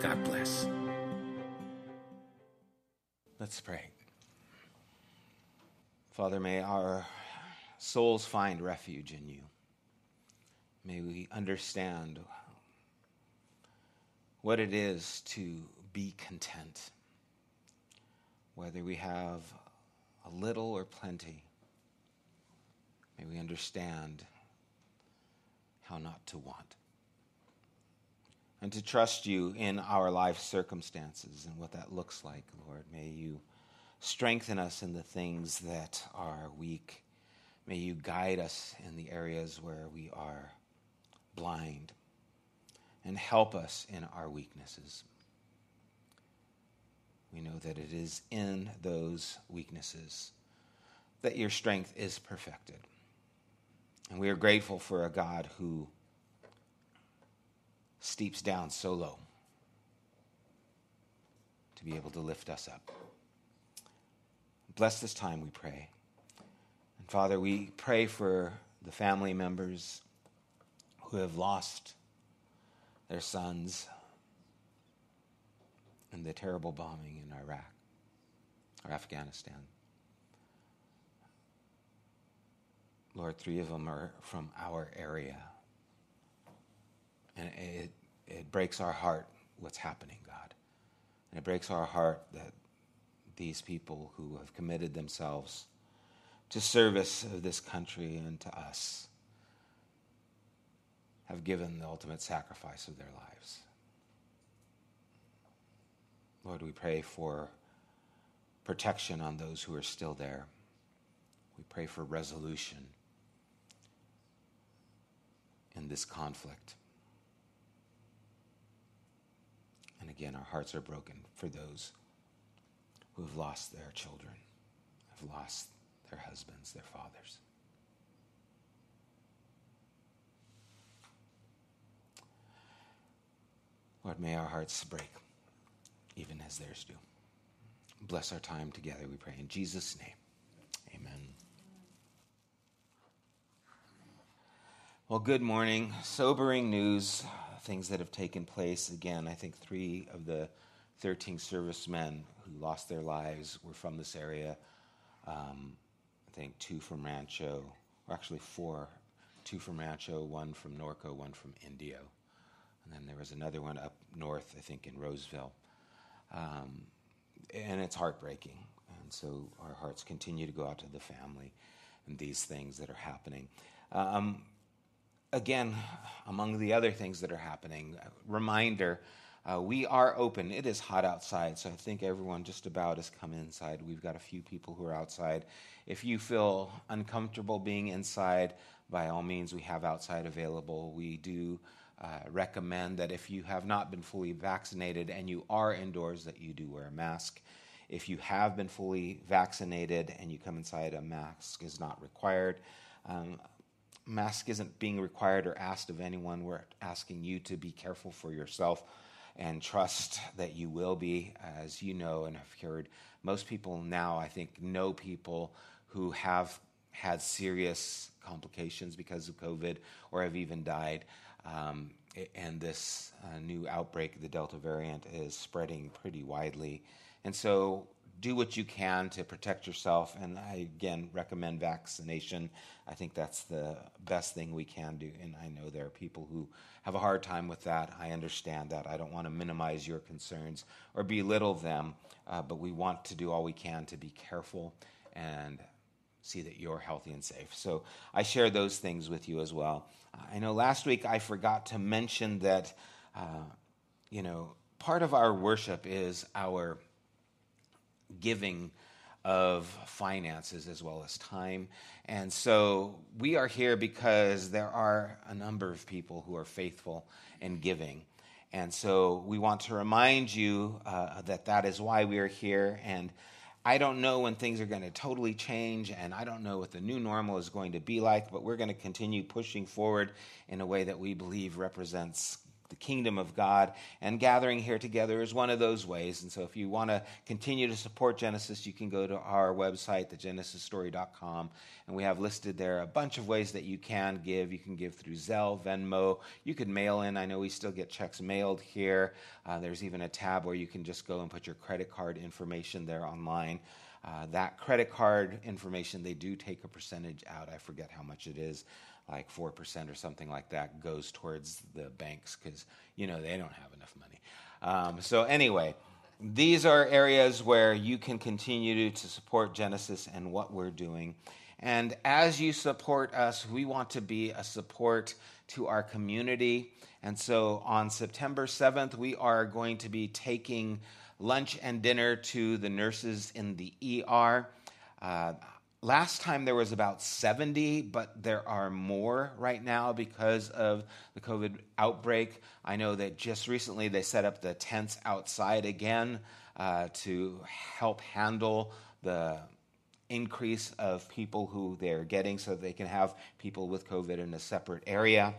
God bless. Let's pray. Father, may our souls find refuge in you. May we understand what it is to be content, whether we have a little or plenty. May we understand how not to want and to trust you in our life circumstances and what that looks like, Lord. May you strengthen us in the things that are weak. May you guide us in the areas where we are blind and help us in our weaknesses. We know that it is in those weaknesses that your strength is perfected. And we are grateful for a God who steeps down so low to be able to lift us up. Bless this time, we pray. And Father, we pray for the family members who have lost their sons in the terrible bombing in Iraq or Afghanistan. Lord, three of them are from our area. And it, it breaks our heart what's happening, God. And it breaks our heart that these people who have committed themselves to service of this country and to us have given the ultimate sacrifice of their lives. Lord, we pray for protection on those who are still there. We pray for resolution in this conflict. And again, our hearts are broken for those who have lost their children, have lost their husbands, their fathers. Lord, may our hearts break, even as theirs do. Bless our time together, we pray. In Jesus' name, amen. Well, good morning. Sobering news things that have taken place. Again, I think three of the 13 servicemen who lost their lives were from this area. Um, I think two from Rancho, or actually four. Two from Rancho, one from Norco, one from Indio. And then there was another one up north, I think, in Roseville. Um, and it's heartbreaking. And so our hearts continue to go out to the family and these things that are happening. Um, again, among the other things that are happening, reminder uh, we are open. It is hot outside, so I think everyone just about has come inside. We've got a few people who are outside. If you feel uncomfortable being inside, by all means, we have outside available. We do uh, recommend that if you have not been fully vaccinated and you are indoors, that you do wear a mask. If you have been fully vaccinated and you come inside, a mask is not required. Um, mask isn't being required or asked of anyone. We're asking you to be careful for yourself and trust that you will be. As you know and have heard, most people now, I think, know people who have had serious complications because of COVID or have even died. Um, and this uh, new outbreak, the Delta variant, is spreading pretty widely. And so do what you can to protect yourself. And I, again, recommend vaccination. I think that's the best thing we can do. And I know there are people who have a hard time with that. I understand that. I don't want to minimize your concerns or belittle them, uh, but we want to do all we can to be careful and see that you're healthy and safe. So I share those things with you as well. I know last week I forgot to mention that, uh, you know, part of our worship is our giving of finances as well as time. And so we are here because there are a number of people who are faithful in giving. And so we want to remind you uh, that that is why we are here. And I don't know when things are going to totally change, and I don't know what the new normal is going to be like, but we're going to continue pushing forward in a way that we believe represents the kingdom of God, and gathering here together is one of those ways. And so, if you want to continue to support Genesis, you can go to our website, thegenesisstory.com, and we have listed there a bunch of ways that you can give. You can give through Zelle, Venmo, you could mail in. I know we still get checks mailed here. Uh, there's even a tab where you can just go and put your credit card information there online. Uh, that credit card information, they do take a percentage out. I forget how much it is like 4% or something like that goes towards the banks because, you know, they don't have enough money. Um, so, anyway, these are areas where you can continue to support Genesis and what we're doing. And as you support us, we want to be a support to our community. And so on September 7th, we are going to be taking lunch and dinner to the nurses in the ER. Uh, Last time there was about 70, but there are more right now because of the COVID outbreak. I know that just recently they set up the tents outside again uh, to help handle the increase of people who they're getting so they can have people with COVID in a separate area.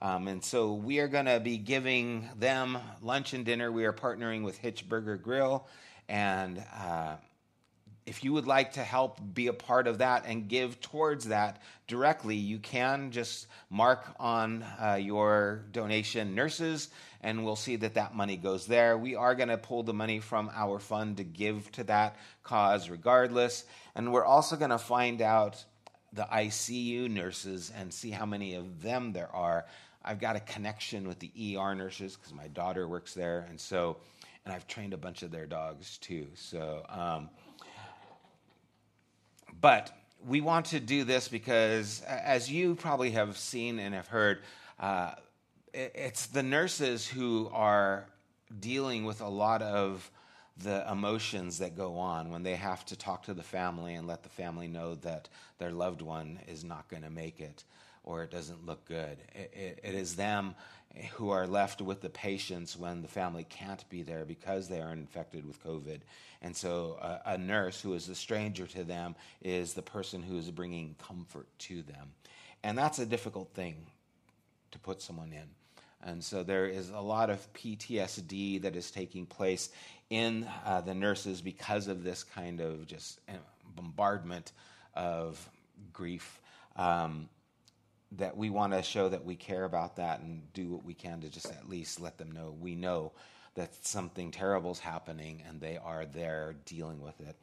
Um, and so we are going to be giving them lunch and dinner. We are partnering with Hitch Burger Grill and uh, if you would like to help be a part of that and give towards that directly, you can just mark on uh, your donation nurses, and we'll see that that money goes there. We are going to pull the money from our fund to give to that cause regardless. And we're also going to find out the ICU nurses and see how many of them there are. I've got a connection with the ER nurses because my daughter works there, and so, and I've trained a bunch of their dogs too. So, um, but we want to do this because, as you probably have seen and have heard, uh, it's the nurses who are dealing with a lot of the emotions that go on when they have to talk to the family and let the family know that their loved one is not going to make it or it doesn't look good. It, it, it is them who are left with the patients when the family can't be there because they are infected with COVID. And so uh, a nurse who is a stranger to them is the person who is bringing comfort to them. And that's a difficult thing to put someone in. And so there is a lot of PTSD that is taking place in uh, the nurses because of this kind of just uh, bombardment of grief. Um, that we want to show that we care about that and do what we can to just at least let them know we know that something terrible is happening and they are there dealing with it.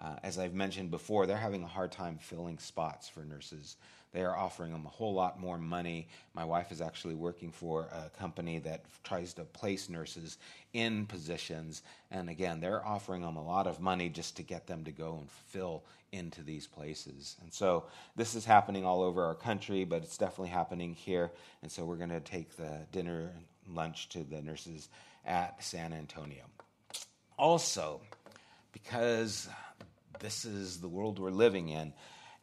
Uh, as I've mentioned before, they're having a hard time filling spots for nurses. They are offering them a whole lot more money. My wife is actually working for a company that tries to place nurses in positions. And again, they're offering them a lot of money just to get them to go and fill into these places. And so this is happening all over our country, but it's definitely happening here. And so we're going to take the dinner and lunch to the nurses at San Antonio. Also, because this is the world we're living in,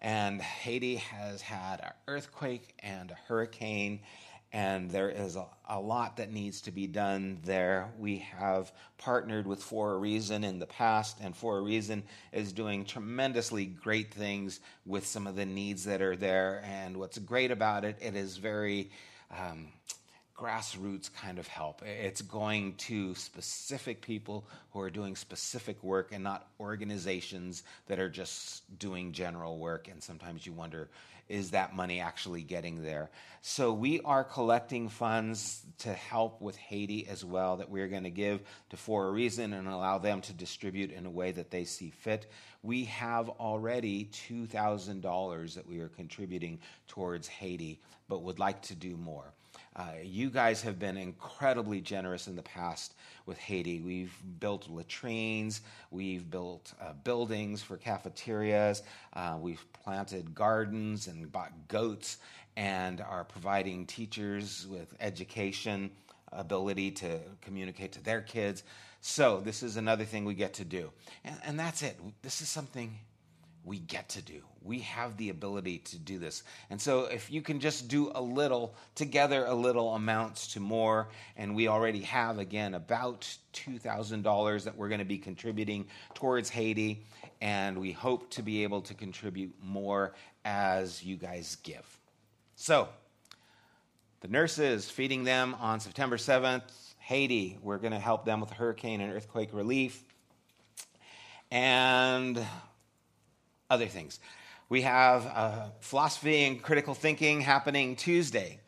and Haiti has had an earthquake and a hurricane, and there is a, a, lot that needs to be done there. We have partnered with For a Reason in the past, and For a Reason is doing tremendously great things with some of the needs that are there. And what's great about it, it is very um, grassroots kind of help. It's going to specific people who are doing specific work and not organizations that are just doing general work. And sometimes you wonder, is that money actually getting there? So we are collecting funds to help with Haiti as well that we're going to give to For a Reason and allow them to distribute in a way that they see fit. We have already $2,000 that we are contributing towards Haiti, but would like to do more. Uh, you guys have been incredibly generous in the past with Haiti. We've built latrines, we've built uh, buildings for cafeterias, uh, we've planted gardens and bought goats, and are providing teachers with education ability to communicate to their kids. So, this is another thing we get to do. And, and that's it. This is something we get to do. We have the ability to do this. And so, if you can just do a little, together a little amounts to more, and we already have, again, about $2,000 that we're going to be contributing towards Haiti, and we hope to be able to contribute more as you guys give. So, the nurses feeding them on September 7th, Haiti, we're going to help them with hurricane and earthquake relief. And other things. We have uh, philosophy and critical thinking happening Tuesday.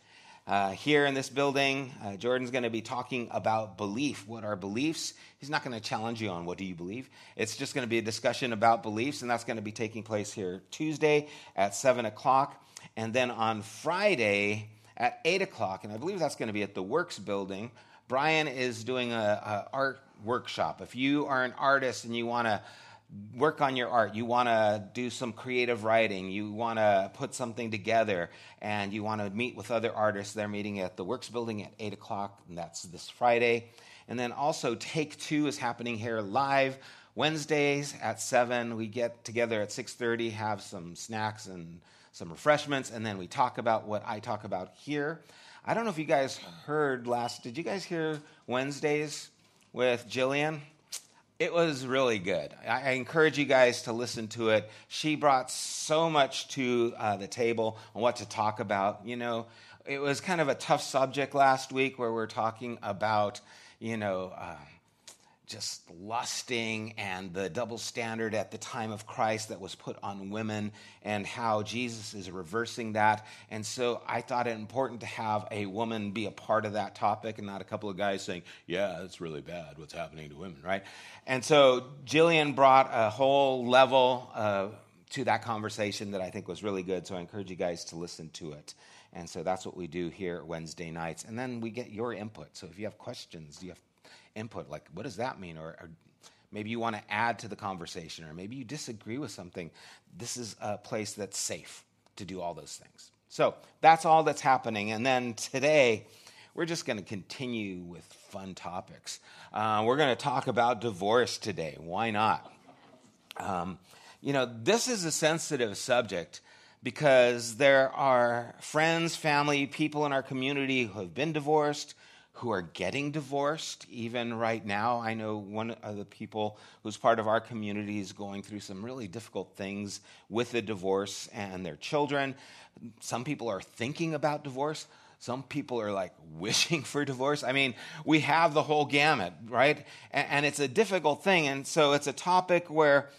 Uh, here in this building, uh, Jordan's going to be talking about belief. What are beliefs? He's not going to challenge you on what do you believe. It's just going to be a discussion about beliefs, and that's going to be taking place here Tuesday at 7 o'clock. And then on Friday at 8 o'clock, and I believe that's going to be at the Works building, Brian is doing an art workshop. If you are an artist and you want to work on your art, you want to do some creative writing, you want to put something together, and you want to meet with other artists, they're meeting at the Works Building at 8 o'clock, and that's this Friday. And then also, Take Two is happening here live. Wednesdays at 7, we get together at 6.30, have some snacks and some refreshments, and then we talk about what I talk about here. I don't know if you guys heard last, did you guys hear Wednesdays with Jillian? It was really good. I, encourage you guys to listen to it. She brought so much to uh, the table on what to talk about. You know, it was kind of a tough subject last week where we are talking about, you know, uh, just lusting and the double standard at the time of Christ that was put on women and how Jesus is reversing that. And so I thought it important to have a woman be a part of that topic and not a couple of guys saying, yeah, it's really bad what's happening to women, right? And so Jillian brought a whole level uh, to that conversation that I think was really good. So I encourage you guys to listen to it. And so that's what we do here Wednesday nights. And then we get your input. So if you have questions, you have input, like what does that mean? Or, or maybe you want to add to the conversation, or maybe you disagree with something. This is a place that's safe to do all those things. So that's all that's happening. And then today, we're just going to continue with fun topics. Uh, we're going to talk about divorce today. Why not? Um, you know, this is a sensitive subject because there are friends, family, people in our community who have been divorced, who are getting divorced. Even right now, I know one of the people who's part of our community is going through some really difficult things with the divorce and their children. Some people are thinking about divorce. Some people are like wishing for divorce. I mean, we have the whole gamut, right? And, it's a difficult thing. And so it's a topic where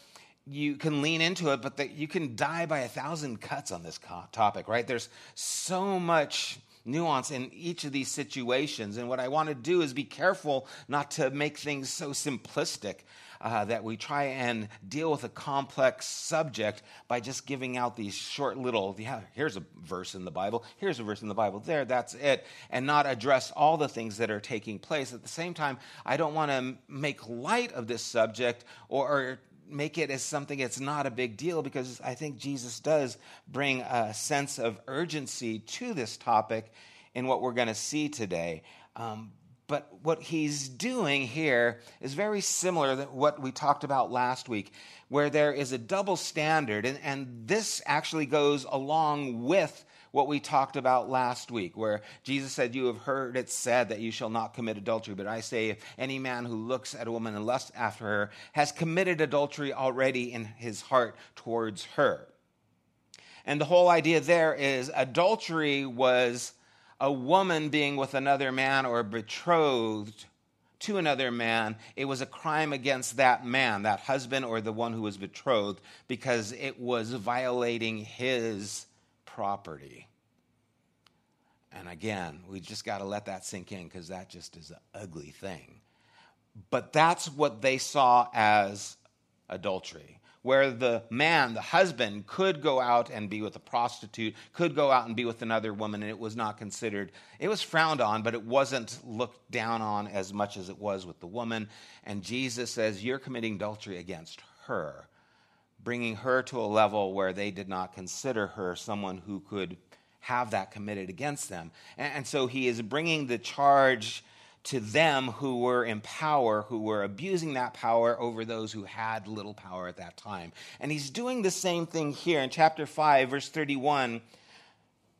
you can lean into it, but the, you can die by a thousand cuts on this topic, right? There's so much nuance in each of these situations. And what I want to do is be careful not to make things so simplistic uh, that we try and deal with a complex subject by just giving out these short little, yeah, here's a verse in the Bible, here's a verse in the Bible, there, that's it, and not address all the things that are taking place. At the same time, I don't want to make light of this subject or, or make it as something it's not a big deal because I think Jesus does bring a sense of urgency to this topic in what we're going to see today. Um, but what he's doing here is very similar to what we talked about last week, where there is a double standard. And, and this actually goes along with what we talked about last week, where Jesus said, You have heard it said that you shall not commit adultery. But I say, if any man who looks at a woman and lusts after her has committed adultery already in his heart towards her. And the whole idea there is adultery was a woman being with another man or betrothed to another man, it was a crime against that man, that husband or the one who was betrothed, because it was violating his property. And again, we just got to let that sink in because that just is an ugly thing. But that's what they saw as adultery, where the man, the husband, could go out and be with a prostitute, could go out and be with another woman, and it was not considered, it was frowned on, but it wasn't looked down on as much as it was with the woman. And Jesus says, You're committing adultery against her, bringing her to a level where they did not consider her someone who could have that committed against them. And, so he is bringing the charge to them who were in power, who were abusing that power over those who had little power at that time. And he's doing the same thing here in chapter 5, verse 31.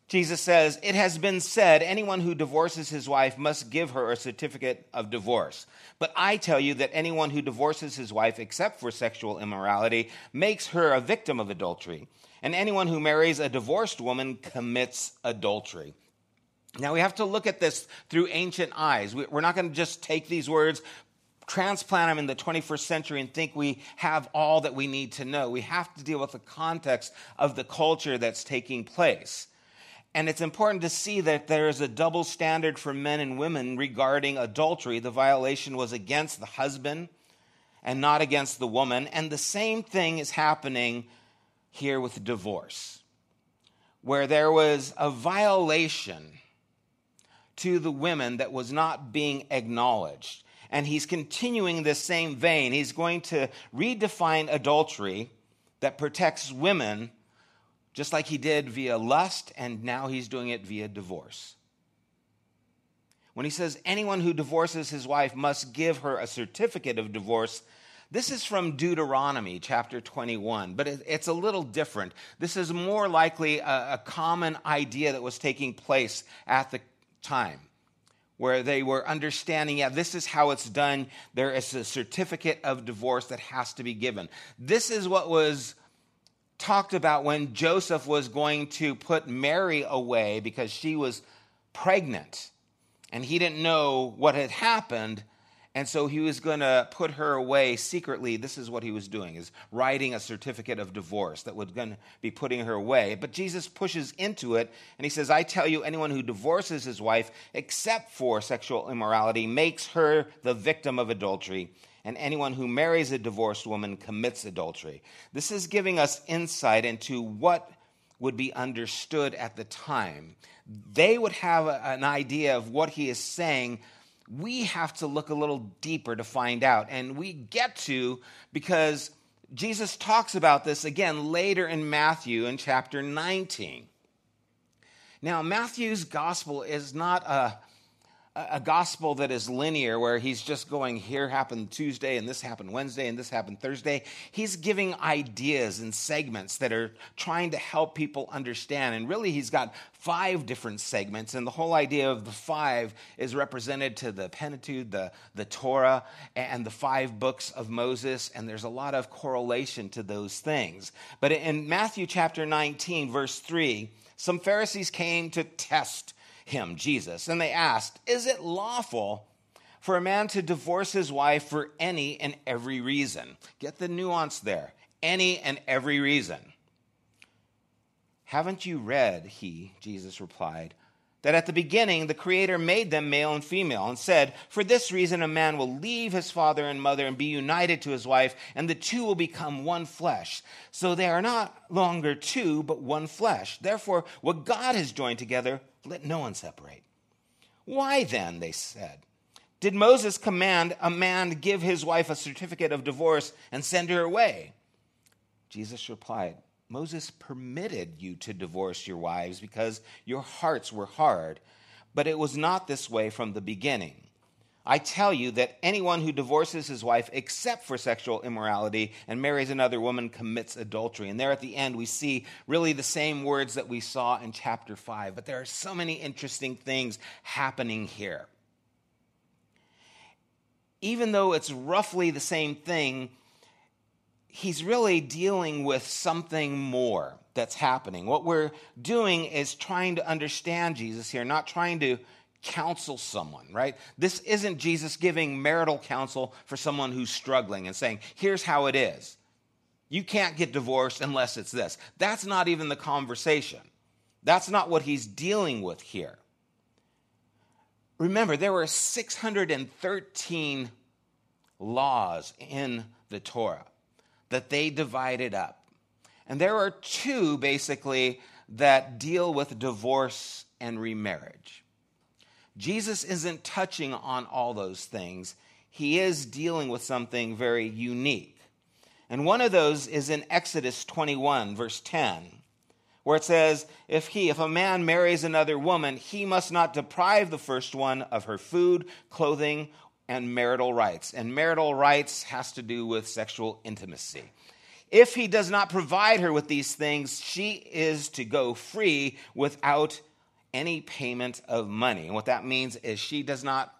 Jesus says, It has been said, anyone who divorces his wife must give her a certificate of divorce. But I tell you that anyone who divorces his wife, except for sexual immorality, makes her a victim of adultery. And anyone who marries a divorced woman commits adultery. Now we have to look at this through ancient eyes. We're not going to just take these words, transplant them in the 21st century, and think we have all that we need to know. We have to deal with the context of the culture that's taking place. And it's important to see that there is a double standard for men and women regarding adultery. The violation was against the husband and not against the woman. And the same thing is happening here with divorce, where there was a violation to the women that was not being acknowledged. And he's continuing this same vein. He's going to redefine adultery that protects women just like he did via lust, and now he's doing it via divorce. When he says anyone who divorces his wife must give her a certificate of divorce, this is from Deuteronomy chapter 21, but it's a little different. This is more likely a, common idea that was taking place at the time where they were understanding, yeah, this is how it's done. There is a certificate of divorce that has to be given. This is what was talked about when Joseph was going to put Mary away because she was pregnant and he didn't know what had happened and so he was going to put her away secretly. This is what he was doing, is writing a certificate of divorce that was going to be putting her away. But Jesus pushes into it and he says, I tell you, anyone who divorces his wife except for sexual immorality makes her the victim of adultery. And anyone who marries a divorced woman commits adultery. This is giving us insight into what would be understood at the time. They would have an idea of what he is saying we have to look a little deeper to find out. And we get to because Jesus talks about this again later in Matthew in chapter 19. Now, Matthew's gospel is not a a gospel that is linear, where he's just going, here happened Tuesday, and this happened Wednesday, and this happened Thursday. He's giving ideas and segments that are trying to help people understand. And really, he's got five different segments, and the whole idea of the five is represented to the Pentateuch, the, the Torah, and the five books of Moses, and there's a lot of correlation to those things. But in Matthew chapter 19, verse 3, some Pharisees came to test him, Jesus. And they asked, Is it lawful for a man to divorce his wife for any and every reason? Get the nuance there. Any and every reason. Haven't you read, he, Jesus replied, that at the beginning the Creator made them male and female and said, For this reason a man will leave his father and mother and be united to his wife, and the two will become one flesh. So they are not longer two, but one flesh. Therefore, what God has joined together, let no one separate. Why then, they said, did Moses command a man give his wife a certificate of divorce and send her away? Jesus replied, Moses permitted you to divorce your wives because your hearts were hard, but it was not this way from the beginning. I tell you that anyone who divorces his wife except for sexual immorality and marries another woman commits adultery. And there at the end, we see really the same words that we saw in chapter 5. But there are so many interesting things happening here. Even though it's roughly the same thing, he's really dealing with something more that's happening. What we're doing is trying to understand Jesus here, not trying to counsel someone, right? This isn't Jesus giving marital counsel for someone who's struggling and saying, here's how it is. You can't get divorced unless it's this. That's not even the conversation. That's not what he's dealing with here. Remember, there were 613 laws in the Torah. that they divided up. And there are two basically that deal with divorce and remarriage. Jesus isn't touching on all those things, he is dealing with something very unique. And one of those is in Exodus 21, verse 10, where it says, If he, if a man marries another woman, he must not deprive the first one of her food, clothing, and marital rights. And marital rights has to do with sexual intimacy. If he does not provide her with these things, she is to go free without any payment of money. And what that means is she does not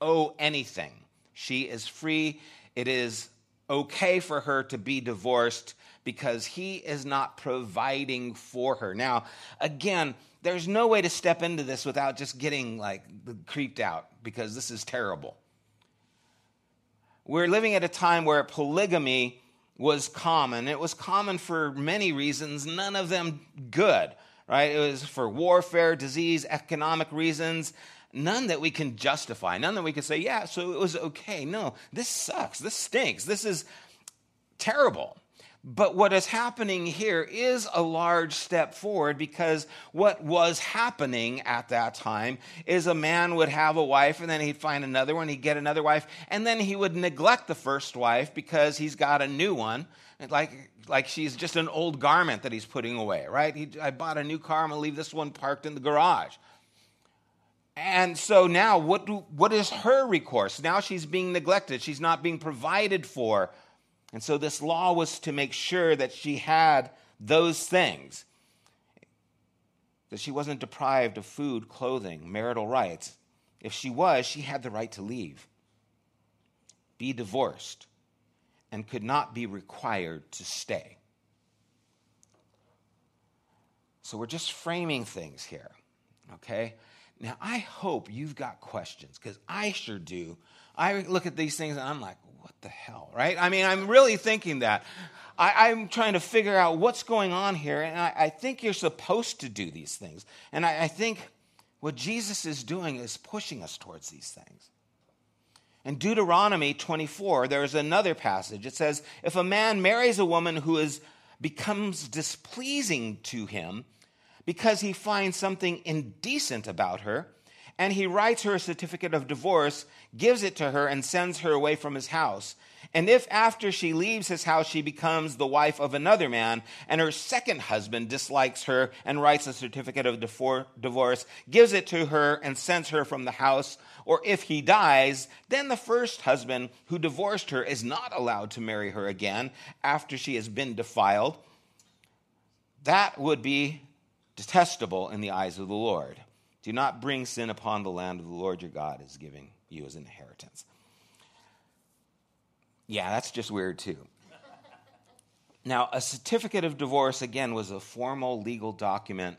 owe anything. She is free. It is okay for her to be divorced because he is not providing for her. Now, again, there's no way to step into this without just getting like creeped out because this is terrible. We're living at a time where polygamy was common. It was common for many reasons, none of them good, right? It was for warfare, disease, economic reasons, none that we can justify, none that we can say, yeah, so it was okay. No, this sucks. This stinks. This is terrible. But what is happening here is a large step forward because what was happening at that time is a man would have a wife and then he'd find another one, he'd get another wife, and then he would neglect the first wife because he's got a new one. Like, like she's just an old garment that he's putting away, right? He, I bought a new car, I'm gonna leave this one parked in the garage. And so now, what, do, what is her recourse? Now she's being neglected, she's not being provided for and so this law was to make sure that she had those things, that she wasn't deprived of food, clothing, marital rights. If she was, she had the right to leave, be divorced, and could not be required to stay. So we're just framing things here, okay? Now, I hope you've got questions because I sure do. I look at these things and I'm like, what the hell, right? I mean, I'm really thinking that. I, am trying to figure out what's going on here, and I, I think you're supposed to do these things. And I, I think what Jesus is doing is pushing us towards these things. In Deuteronomy 24, there's another passage. It says, If a man marries a woman who is, becomes displeasing to him because he finds something indecent about her, and he writes her a certificate of divorce, gives it to her, and sends her away from his house. And if after she leaves his house she becomes the wife of another man, and her second husband dislikes her and writes a certificate of divorce, gives it to her, and sends her from the house, or if he dies, then the first husband who divorced her is not allowed to marry her again after she has been defiled. That would be detestable in the eyes of the Lord. Do not bring sin upon the land of the Lord your God is giving you as an inheritance. Yeah, that's just weird too. Now, a certificate of divorce, again, was a formal legal document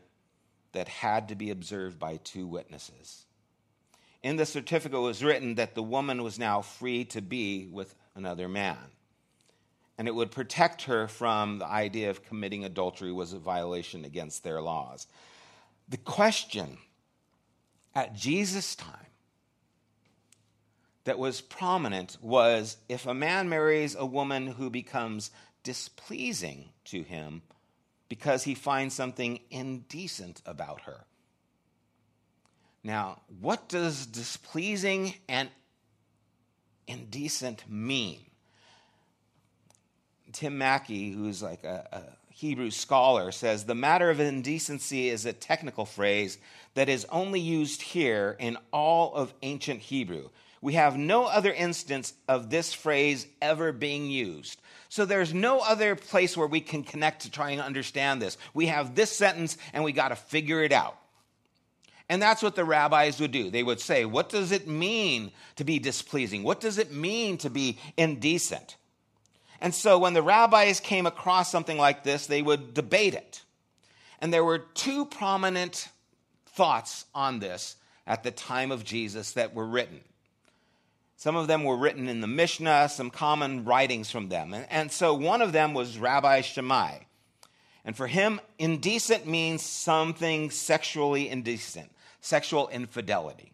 that had to be observed by two witnesses. In the certificate was written that the woman was now free to be with another man. And it would protect her from the idea of committing adultery was a violation against their laws. The question at Jesus' time that was prominent was if a man marries a woman who becomes displeasing to him because he finds something indecent about her. Now, what does displeasing and indecent mean? Tim Mackie, who's like a, a Hebrew scholar, says the matter of indecency is a technical phrase that is only used here in all of ancient Hebrew. We have no other instance of this phrase ever being used. So there's no other place where we can connect to try and understand this. We have this sentence and we got to figure it out. And that's what the rabbis would do. They would say, What does it mean to be displeasing? What does it mean to be indecent? And so when the rabbis came across something like this, they would debate it. And there were two prominent thoughts on this at the time of Jesus that were written. Some of them were written in the Mishnah, some common writings from them. And, and so one of them was Rabbi Shammai. And for him, indecent means something sexually indecent, sexual infidelity.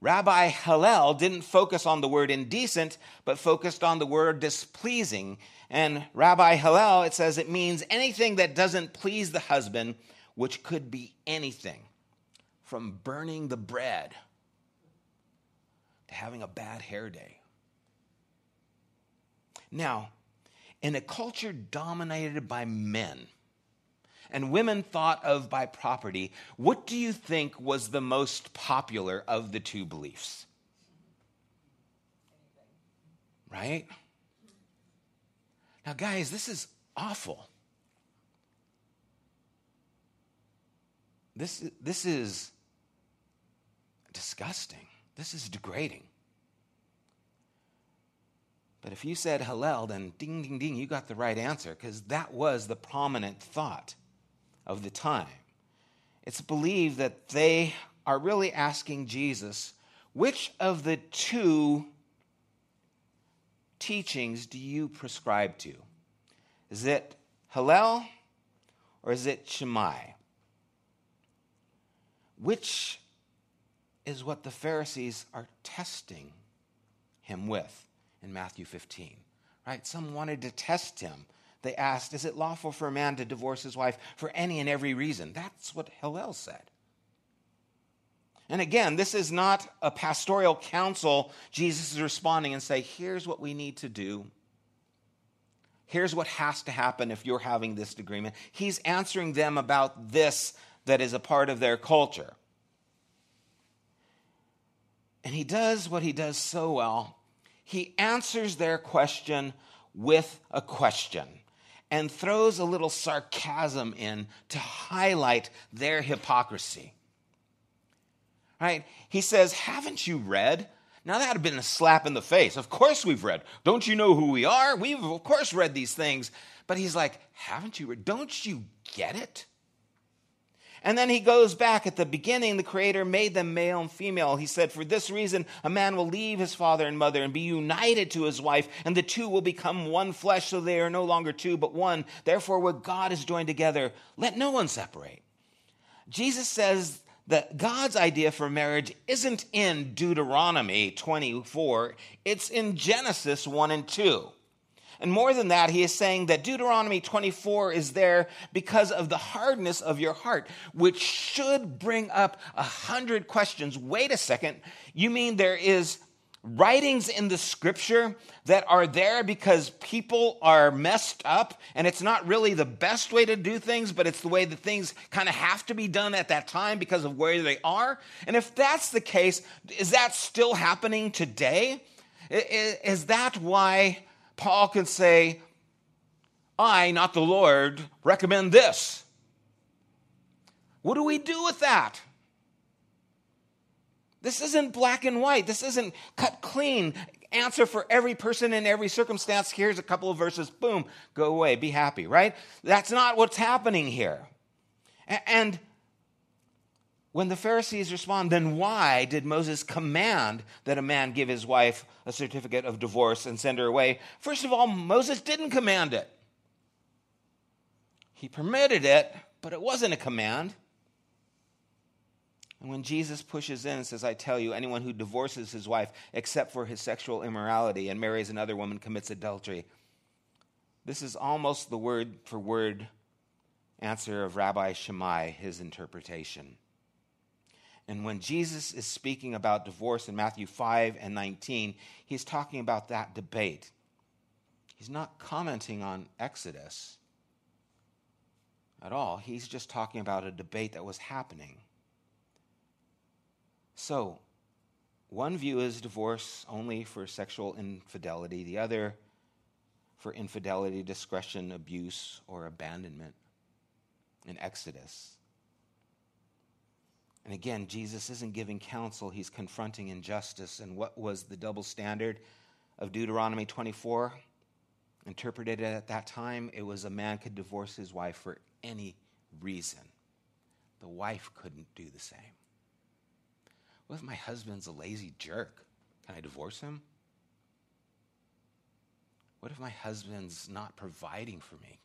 Rabbi Hillel didn't focus on the word indecent, but focused on the word displeasing. And Rabbi Hillel, it says it means anything that doesn't please the husband, which could be anything from burning the bread to having a bad hair day. Now, in a culture dominated by men, and women thought of by property, what do you think was the most popular of the two beliefs? Right? Now, guys, this is awful. This, this is disgusting. This is degrading. But if you said Hillel, then ding, ding, ding, you got the right answer because that was the prominent thought of the time. It's believed that they are really asking Jesus, which of the two teachings do you prescribe to? Is it Hillel or is it Shammai? Which is what the Pharisees are testing him with in Matthew 15, right? Some wanted to test him they asked, Is it lawful for a man to divorce his wife for any and every reason? That's what Hillel said. And again, this is not a pastoral counsel. Jesus is responding and say, Here's what we need to do. Here's what has to happen if you're having this agreement. He's answering them about this that is a part of their culture. And he does what he does so well. He answers their question with a question and throws a little sarcasm in to highlight their hypocrisy. Right? He says, Haven't you read? Now that would have been a slap in the face. Of course we've read. Don't you know who we are? We've, of course, read these things. But he's like, Haven't you read? Don't you get it? And then he goes back at the beginning, the Creator made them male and female. He said, For this reason, a man will leave his father and mother and be united to his wife, and the two will become one flesh, so they are no longer two, but one. Therefore, what God has joined together, let no one separate. Jesus says that God's idea for marriage isn't in Deuteronomy 24, it's in Genesis 1 and 2. And more than that, he is saying that Deuteronomy 24 is there because of the hardness of your heart, which should bring up a hundred questions. Wait a second. You mean there is writings in the scripture that are there because people are messed up and it's not really the best way to do things, but it's the way that things kind of have to be done at that time because of where they are? And if that's the case, is that still happening today? Is that why Paul can say, I, not the Lord, recommend this. What do we do with that? This isn't black and white. This isn't cut clean. Answer for every person in every circumstance. Here's a couple of verses. Boom, go away, be happy, right? That's not what's happening here. And when the Pharisees respond, then why did Moses command that a man give his wife a certificate of divorce and send her away? First of all, Moses didn't command it. He permitted it, but it wasn't a command. And when Jesus pushes in and says, I tell you, anyone who divorces his wife except for his sexual immorality and marries another woman commits adultery, this is almost the word for word answer of Rabbi Shammai, his interpretation. And when Jesus is speaking about divorce in Matthew 5 and 19, he's talking about that debate. He's not commenting on Exodus at all. He's just talking about a debate that was happening. So, one view is divorce only for sexual infidelity, the other for infidelity, discretion, abuse, or abandonment in Exodus. And again, Jesus isn't giving counsel, he's confronting injustice. And what was the double standard of Deuteronomy 24? Interpreted at that time, it was a man could divorce his wife for any reason. The wife couldn't do the same. What if my husband's a lazy jerk? Can I divorce him? What if my husband's not providing for me?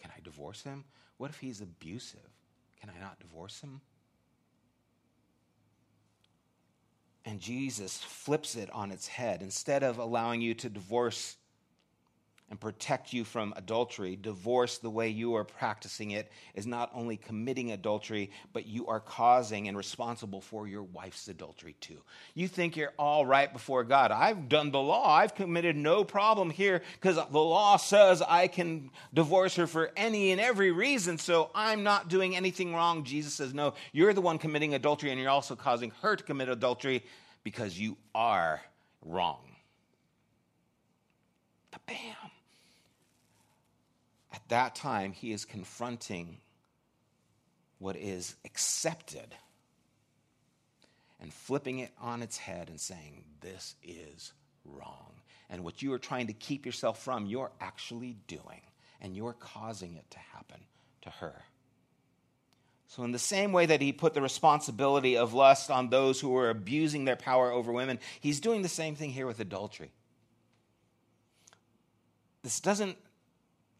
Can I divorce him? What if he's abusive? Can I not divorce him? And Jesus flips it on its head. Instead of allowing you to divorce and protect you from adultery. Divorce, the way you are practicing it, is not only committing adultery, but you are causing and responsible for your wife's adultery too. You think you're all right before God. I've done the law, I've committed no problem here because the law says I can divorce her for any and every reason, so I'm not doing anything wrong. Jesus says, No, you're the one committing adultery, and you're also causing her to commit adultery because you are wrong. Bam at that time, he is confronting what is accepted and flipping it on its head and saying, This is wrong. And what you are trying to keep yourself from, you're actually doing, and you're causing it to happen to her. So, in the same way that he put the responsibility of lust on those who were abusing their power over women, he's doing the same thing here with adultery. This doesn't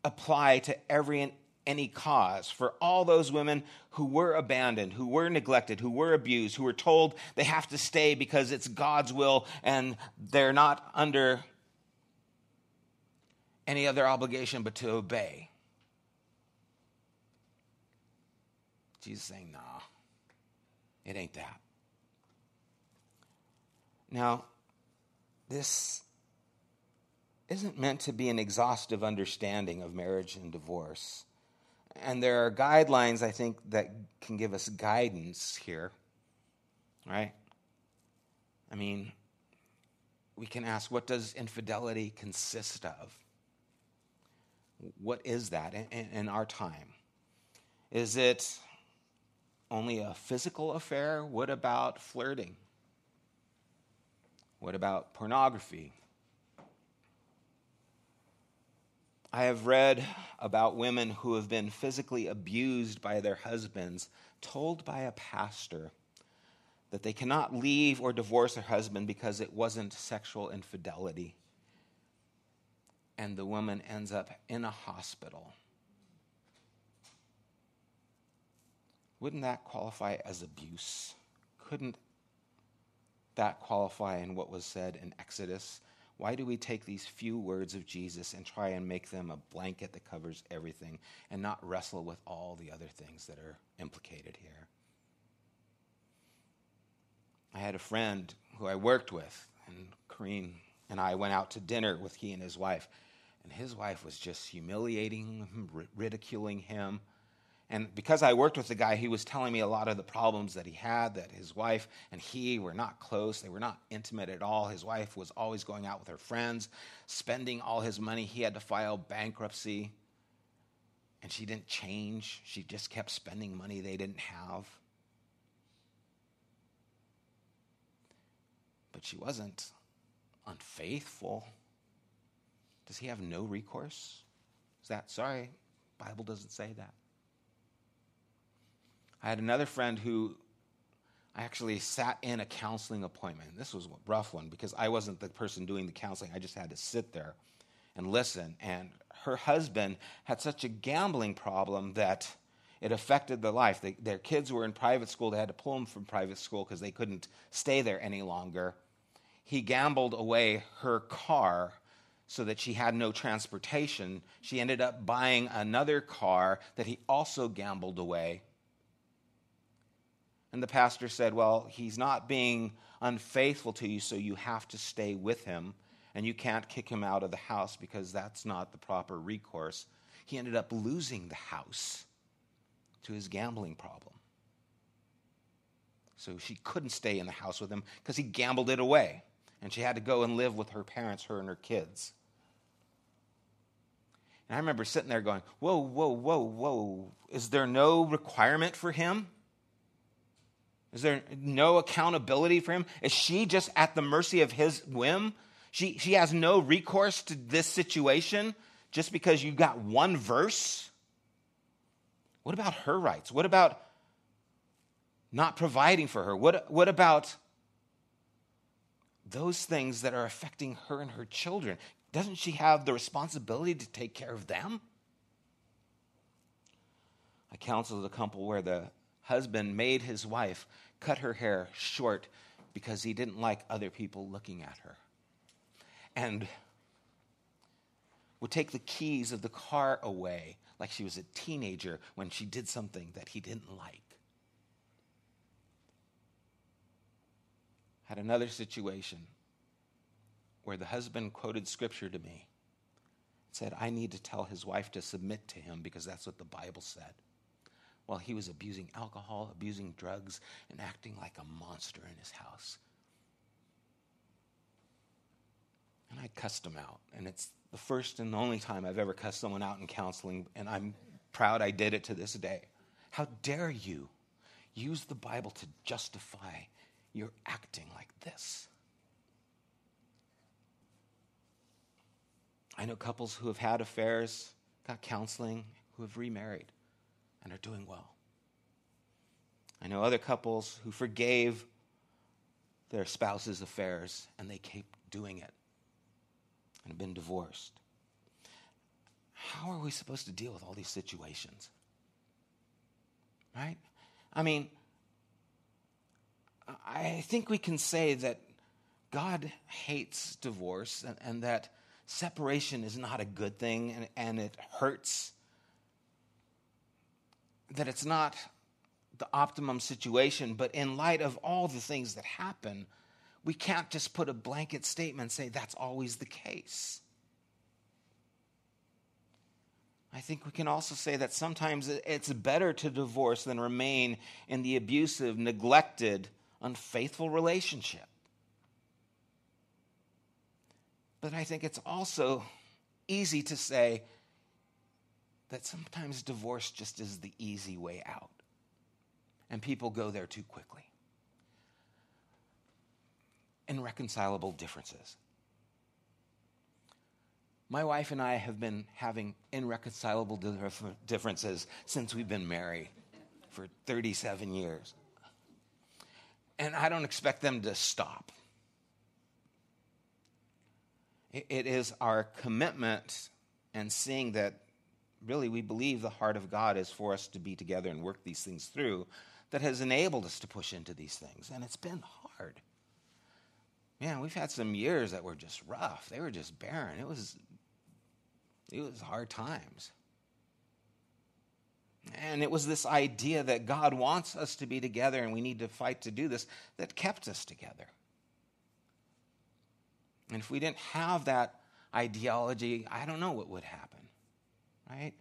apply to every and any cause for all those women who were abandoned, who were neglected, who were abused, who were told they have to stay because it's God's will and they're not under any other obligation but to obey. Jesus saying, nah, it ain't that. Now, this isn't meant to be an exhaustive understanding of marriage and divorce. And there are guidelines, I think, that can give us guidance here, right? I mean, we can ask, what does infidelity consist of? What is that in, in our time? Is it only a physical affair? What about flirting? What about pornography? I have read about women who have been physically abused by their husbands, told by a pastor that they cannot leave or divorce their husband because it wasn't sexual infidelity. And the woman ends up in a hospital. Wouldn't that qualify as abuse? Couldn't that qualify in what was said in Exodus why do we take these few words of Jesus and try and make them a blanket that covers everything and not wrestle with all the other things that are implicated here? I had a friend who I worked with, and Corrine and I went out to dinner with he and his wife. And his wife was just humiliating ridiculing him. And because I worked with the guy, he was telling me a lot of the problems that he had, that his wife and he were not close. They were not intimate at all. His wife was always going out with her friends, spending all his money. He had to file bankruptcy. And she didn't change. She just kept spending money they didn't have. But she wasn't unfaithful. Does he have no recourse? Is that, sorry, Bible doesn't say that. I had another friend who I actually sat in a counseling appointment. This was a rough one because I wasn't the person doing the counseling. I just had to sit there and listen. And her husband had such a gambling problem that it affected their life. They, their kids were in private school. They had to pull them from private school because they couldn't stay there any longer. He gambled away her car so that she had no transportation. She ended up buying another car that he also gambled away and the pastor said, Well, he's not being unfaithful to you, so you have to stay with him. And you can't kick him out of the house because that's not the proper recourse. He ended up losing the house to his gambling problem. So she couldn't stay in the house with him because he gambled it away. And she had to go and live with her parents, her and her kids. And I remember sitting there going, Whoa, whoa, whoa, whoa. Is there no requirement for him? Is there no accountability for him? Is she just at the mercy of his whim? She, she has no recourse to this situation just because you got one verse? What about her rights? What about not providing for her? What, what about those things that are affecting her and her children? Doesn't she have the responsibility to take care of them? I counseled a couple where the husband made his wife cut her hair short because he didn't like other people looking at her. And would take the keys of the car away like she was a teenager when she did something that he didn't like. Had another situation where the husband quoted scripture to me. Said, I need to tell his wife to submit to him because that's what the Bible said. While he was abusing alcohol, abusing drugs, and acting like a monster in his house. And I cussed him out. And it's the first and only time I've ever cussed someone out in counseling, and I'm proud I did it to this day. How dare you use the Bible to justify your acting like this? I know couples who have had affairs, got counseling, who have remarried and are doing well. I know other couples who forgave their spouse's affairs and they keep doing it and have been divorced. How are we supposed to deal with all these situations? Right? I mean, I think we can say that God hates divorce and, and that separation is not a good thing and, and it hurts. That it's not the optimum situation, but in light of all the things that happen, we can't just put a blanket statement and say that's always the case. I think we can also say that sometimes it's better to divorce than remain in the abusive, neglected, unfaithful relationship. But I think it's also easy to say that sometimes divorce just is the easy way out. And people go there too quickly irreconcilable differences. My wife and I have been having irreconcilable differences since we've been married for 37 years. And I don't expect them to stop. It is our commitment and seeing that really we believe the heart of God is for us to be together and work these things through that has enabled us to push into these things. And it's been hard man, we've had some years that were just rough. They were just barren. It was it was hard times. And it was this idea that God wants us to be together and we need to fight to do this that kept us together. And if we didn't have that ideology, I don't know what would happen, right?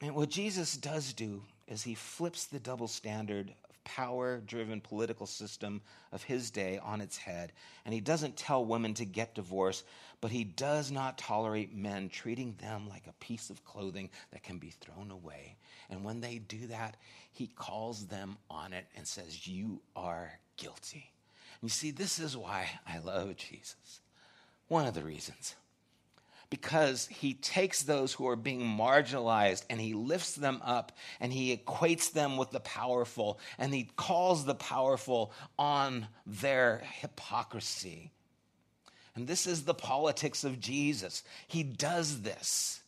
And what Jesus does do is he flips the double standard of power driven political system of his day on its head. And he doesn't tell women to get divorced, but he does not tolerate men treating them like a piece of clothing that can be thrown away. And when they do that, he calls them on it and says, You are guilty. And you see, this is why I love Jesus. One of the reasons because he takes those who are being marginalized and he lifts them up and he equates them with the powerful and he calls the powerful on their hypocrisy. And this is the politics of Jesus. He does this.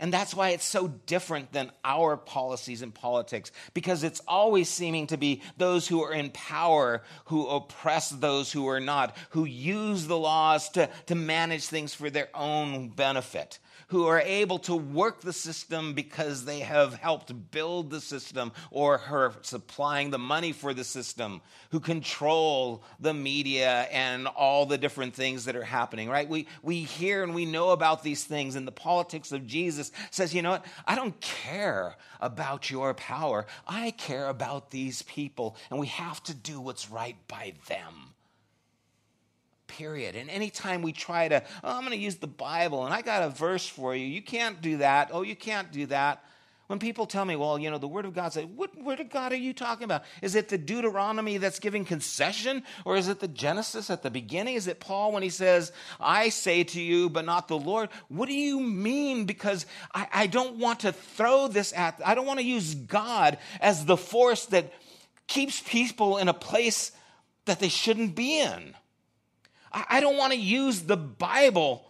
And that's why it's so different than our policies and politics, because it's always seeming to be those who are in power who oppress those who are not, who use the laws to, to manage things for their own benefit who are able to work the system because they have helped build the system or are supplying the money for the system, who control the media and all the different things that are happening, right? We, we hear and we know about these things, and the politics of Jesus says, you know what? I don't care about your power. I care about these people, and we have to do what's right by them period. And anytime we try to, oh, I'm going to use the Bible and I got a verse for you, you can't do that. Oh, you can't do that. When people tell me, well, you know, the Word of God, say, what Word of God are you talking about? Is it the Deuteronomy that's giving concession? Or is it the Genesis at the beginning? Is it Paul when he says, I say to you, but not the Lord? What do you mean? Because I, I don't want to throw this at, I don't want to use God as the force that keeps people in a place that they shouldn't be in. I don't want to use the Bible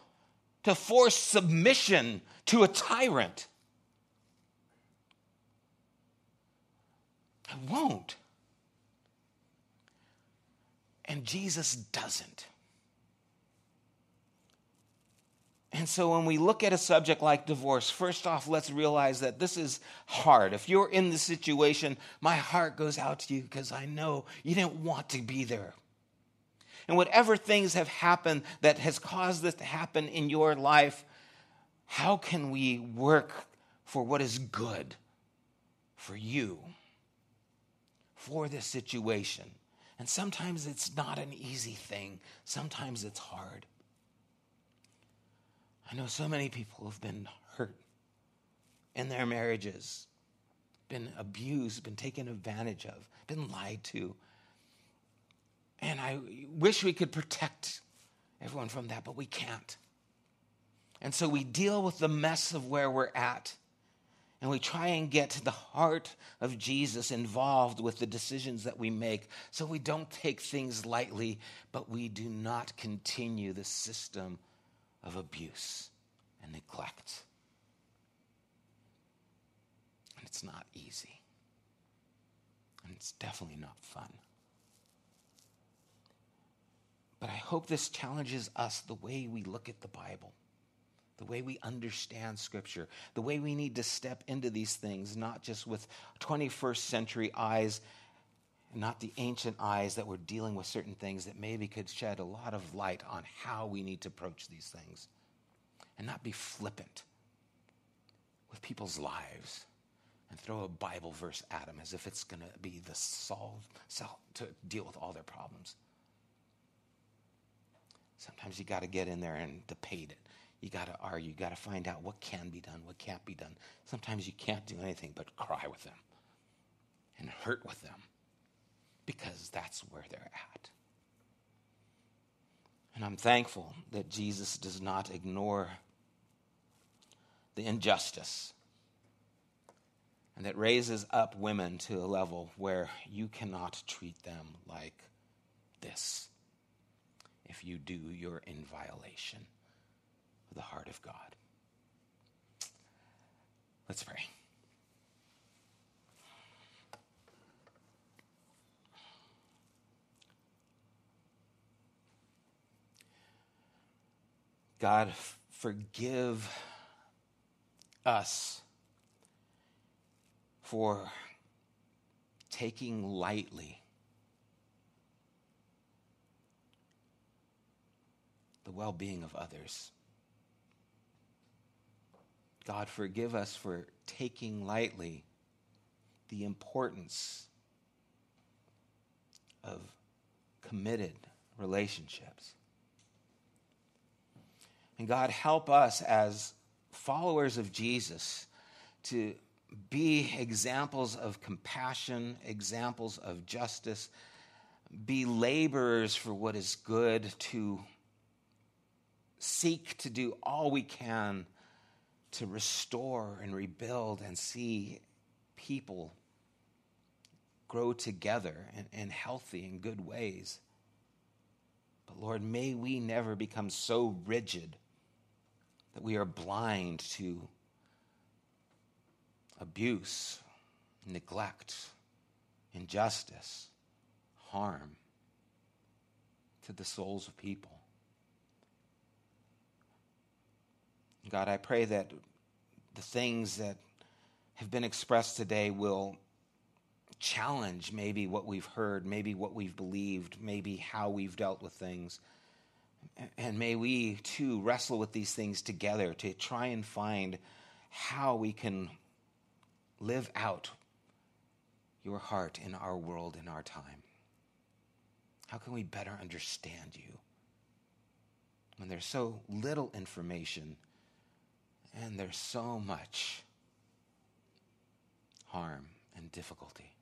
to force submission to a tyrant. I won't. And Jesus doesn't. And so when we look at a subject like divorce, first off, let's realize that this is hard. If you're in this situation, my heart goes out to you because I know you didn't want to be there. And whatever things have happened that has caused this to happen in your life, how can we work for what is good for you, for this situation? And sometimes it's not an easy thing, sometimes it's hard. I know so many people have been hurt in their marriages, been abused, been taken advantage of, been lied to. And I wish we could protect everyone from that, but we can't. And so we deal with the mess of where we're at. And we try and get the heart of Jesus involved with the decisions that we make so we don't take things lightly, but we do not continue the system of abuse and neglect. And it's not easy. And it's definitely not fun. But I hope this challenges us the way we look at the Bible, the way we understand Scripture, the way we need to step into these things, not just with 21st century eyes not the ancient eyes that were dealing with certain things that maybe could shed a lot of light on how we need to approach these things and not be flippant with people's lives and throw a Bible verse at them as if it's going to be the solve, solve to deal with all their problems. Sometimes you got to get in there and debate it. You got to argue. You got to find out what can be done, what can't be done. Sometimes you can't do anything but cry with them and hurt with them because that's where they're at. And I'm thankful that Jesus does not ignore the injustice and that raises up women to a level where you cannot treat them like this. If you do, you're in violation of the heart of God. Let's pray. God, forgive us for taking lightly the well being of others. God, forgive us for taking lightly the importance of committed relationships. And God, help us as followers of Jesus to be examples of compassion, examples of justice, be laborers for what is good, to seek to do all we can to restore and rebuild and see people grow together in, in healthy and good ways. But Lord, may we never become so rigid that we are blind to abuse, neglect, injustice, harm to the souls of people. God, I pray that the things that have been expressed today will challenge maybe what we've heard, maybe what we've believed, maybe how we've dealt with things. And may we too wrestle with these things together to try and find how we can live out your heart in our world, in our time. How can we better understand you when there's so little information and there's so much harm and difficulty?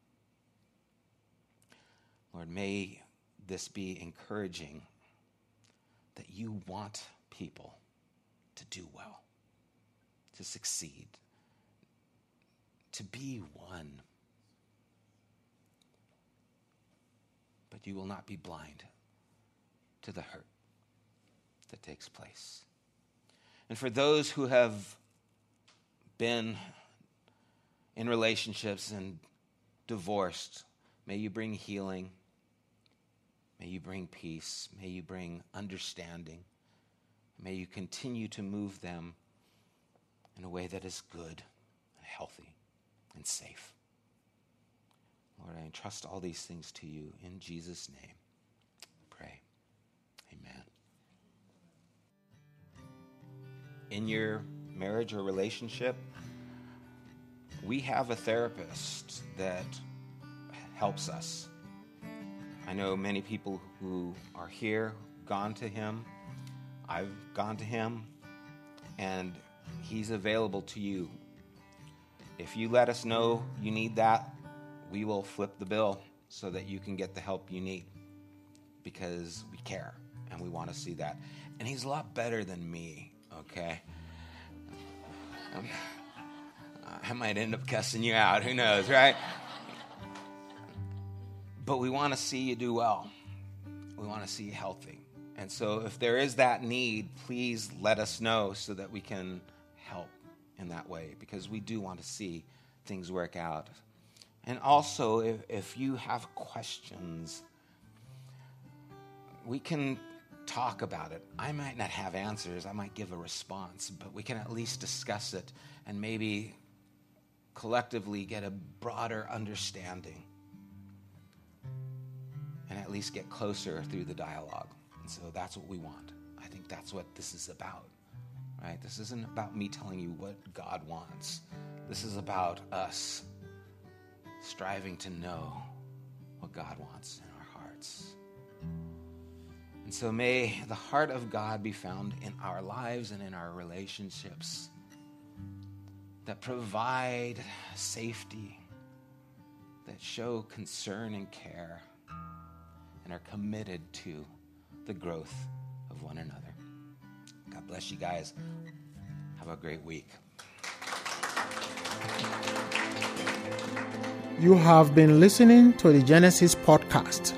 Lord, may this be encouraging that you want people to do well, to succeed, to be one. But you will not be blind to the hurt that takes place. And for those who have been in relationships and divorced, may you bring healing. May you bring peace. May you bring understanding. May you continue to move them in a way that is good and healthy and safe. Lord, I entrust all these things to you in Jesus' name. In your marriage or relationship, we have a therapist that helps us. I know many people who are here, gone to him. I've gone to him, and he's available to you. If you let us know you need that, we will flip the bill so that you can get the help you need because we care and we want to see that. And he's a lot better than me, okay? Um, I might end up cussing you out. Who knows, right? But we want to see you do well. We want to see you healthy. And so, if there is that need, please let us know so that we can help in that way because we do want to see things work out. And also, if, if you have questions, we can talk about it. I might not have answers, I might give a response, but we can at least discuss it and maybe collectively get a broader understanding and at least get closer through the dialogue. And so that's what we want. I think that's what this is about. Right? This isn't about me telling you what God wants. This is about us striving to know what God wants in our hearts. And so may the heart of God be found in our lives and in our relationships that provide safety, that show concern and care, and are committed to the growth of one another. God bless you guys. Have a great week. You have been listening to the Genesis podcast.